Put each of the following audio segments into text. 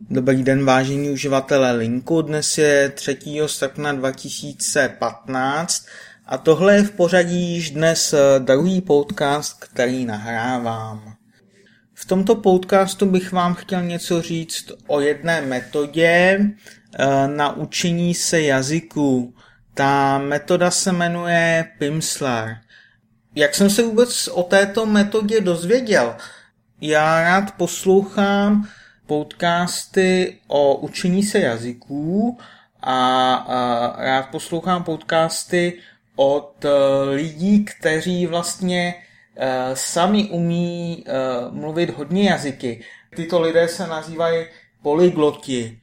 Dobrý den, vážení uživatelé Linku. Dnes je 3. srpna 2015 a tohle je v pořadí již dnes eh, druhý podcast, který nahrávám. V tomto podcastu bych vám chtěl něco říct o jedné metodě eh, na učení se jazyku. Ta metoda se jmenuje Pimsleur. Jak jsem se vůbec o této metodě dozvěděl? Já rád poslouchám podcasty o učení se jazyků a, rád poslouchám podcasty od uh, lidí, kteří vlastně uh, sami umí uh, mluvit hodně jazyky. Tyto lidé se nazývají polygloti.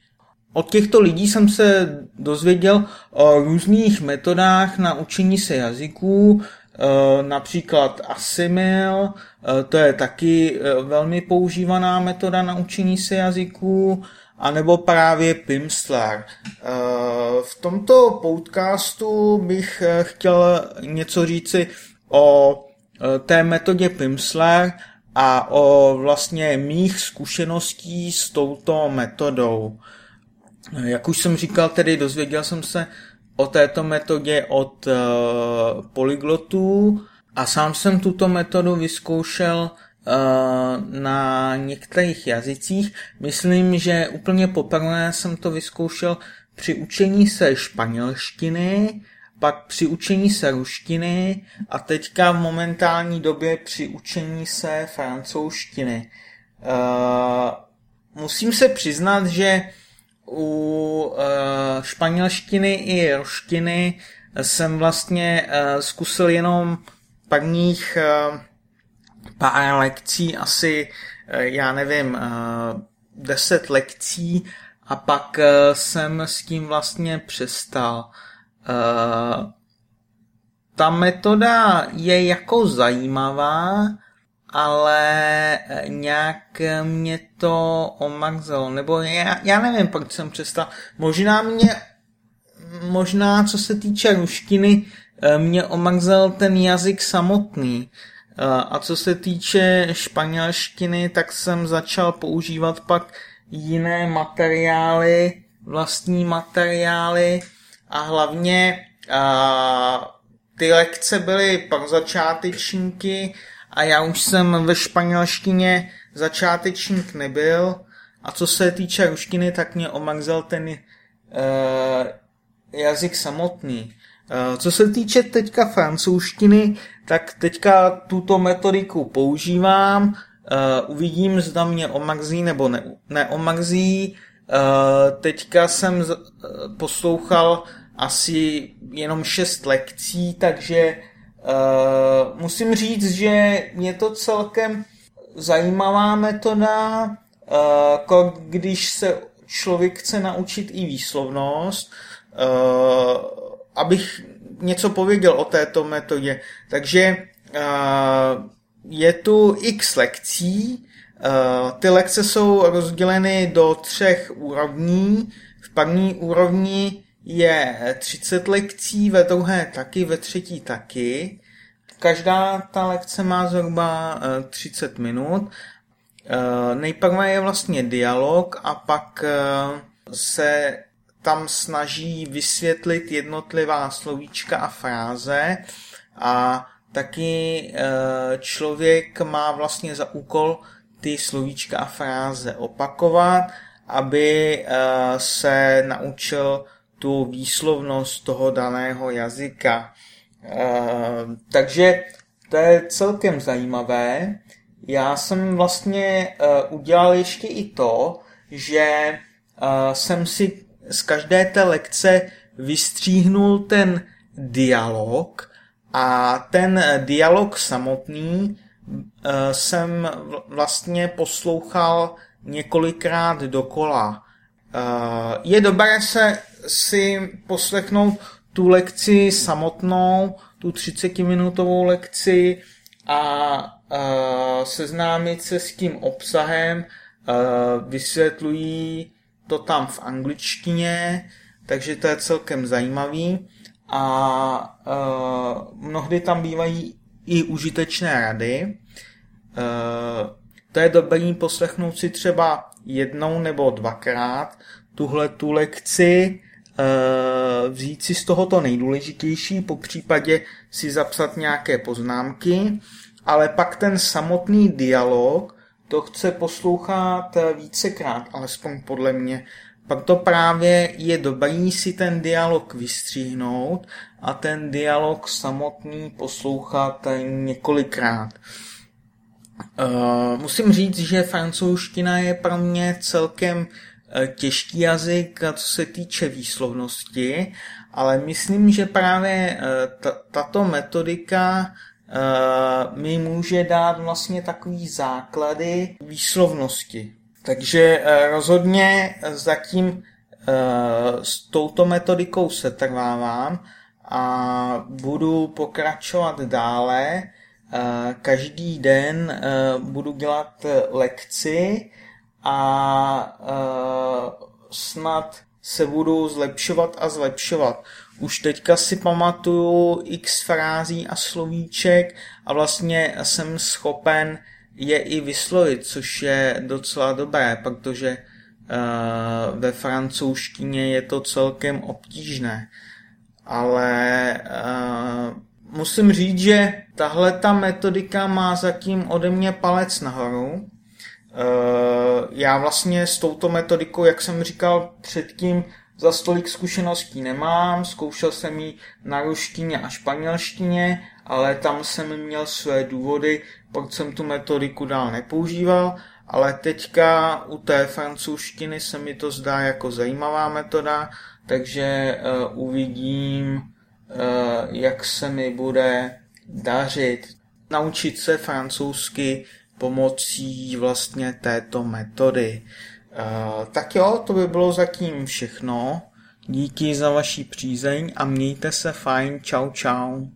Od těchto lidí jsem se dozvěděl o různých metodách na učení se jazyků, například Asimil, eh, to je taky eh, velmi používaná metoda na učení se jazyků, anebo právě Pimsleur. V tomto podcastu bych chtěl něco říci o té metodě Pimsleur a o vlastně mých zkušeností s touto metodou. Jak už jsem říkal, tedy dozvěděl jsem se o této metodě od uh, polyglotů a sám jsem tuto metodu vyzkoušel uh, na některých jazycích. Myslím, že úplně poprvé jsem to vyzkoušel při učení se španělštiny, pak při učení se ruštiny a teďka v momentální době při učení se francouzštiny. Uh, musím se přiznat, že u španělštiny i ruštiny jsem vlastně uh, zkusil jenom prvních uh, pár lekcí, asi, uh, já nevím, deset lekcí a pak jsem s tím vlastně přestal. Ta metoda je jako zajímavá, ale eh, nějak mě to omrzelo, nebo já, já nevím, proč jsem přestal. Možná mě, možná co se týče ruštiny, eh, mě omrzel ten jazyk samotný. Eh, a co se týče španělštiny, tak jsem začal používat pak jiné materiály, vlastní materiály a hlavně a, ty lekce byly pro začátečníky, a já už jsem ve španělštině začátečník nebyl a co se týče ruštiny, tak mě omrzel ten uh, jazyk samotný. Uh, co se týče teďka francouzštiny, tak teďka tuto metodiku používám, uh, uvidím, zda mě omrzí nebo ne, neomrzí. Uh, teďka jsem z, uh, poslouchal asi jenom šest lekcí, takže Uh, musím říct, že je to celkem zajímavá metoda, uh, když se člověk chce naučit i výslovnost, uh, abych něco pověděl o této metodě. Takže je tu x lekcí, ty lekce jsou rozděleny do třech úrovní. V první úrovni je 30 lekcí, ve druhé taky, ve třetí taky. Každá ta lekce má zhruba 30 eh, minut. Eh, nejprve je vlastně dialog a pak eh, se tam snaží vysvětlit jednotlivá slovíčka a fráze a taky člověk má vlastně za úkol ty slovíčka a fráze opakovat, aby se naučil tu výslovnost toho daného jazyka. Uh, takže to je celkem zajímavé. Já jsem vlastně uh, udělal ještě i to, že uh, jsem si z každé té lekce vystříhnul ten dialog a ten dialog samotný jsem vlastně poslouchal několikrát dokola. Uh, je dobré se si poslechnout tu lekci samotnou, tu 30-minutovou lekci a uh, seznámit se s tím obsahem, uh, vysvětlují to tam v angličtině, takže to je celkem zajímavý a uh, mnohdy tam bývají i užitečné rady. Uh, to je dobrý poslechnout si třeba jednou nebo dvakrát tuhle tu lekci, eh, vzít si z toho to nejdůležitější, po případě si zapsat nějaké poznámky, ale pak ten samotný dialog to chce poslouchat vícekrát, alespoň podle mě. Pak to právě je dobrý si ten dialog vystříhnout a ten dialog samotný poslouchat několikrát. Uh, musím říct, že francouzština je pro mě celkem uh, těžký jazyk, co se týče výslovnosti, ale myslím, že právě uh, tato metodika mi může dát vlastně takový základy výslovnosti. Takže rozhodně zatím s touto metodikou se trvávám a budu pokračovat dále Eh, každý den eh, budu dělat lekci a eh, snad se budu zlepšovat a zlepšovat. Už teďka si pamatuju x frází a slovíček a vlastně jsem schopen je i vyslovit, což je docela dobré, protože uh, ve francouzštině je to celkem obtížné. Ale musím říct, že tahle ta metodika má zatím ode mě palec nahoru. Eh, já vlastně s touto metodikou, jak jsem říkal předtím, za stolik zkušeností nemám, zkoušel jsem ji na ruštině a španělštině, ale tam jsem měl své důvody, proč jsem tu metodiku dál nepoužíval, ale teďka u té francouzštiny se mi to zdá jako zajímavá metoda, takže uh, uvidím, Eh, jak se mi bude dařit naučit se francouzsky pomocí vlastně této metody. Eh, tak jo, to by bylo zatím všechno. Díky za vaši přízeň a mějte se fajn. Čau, čau.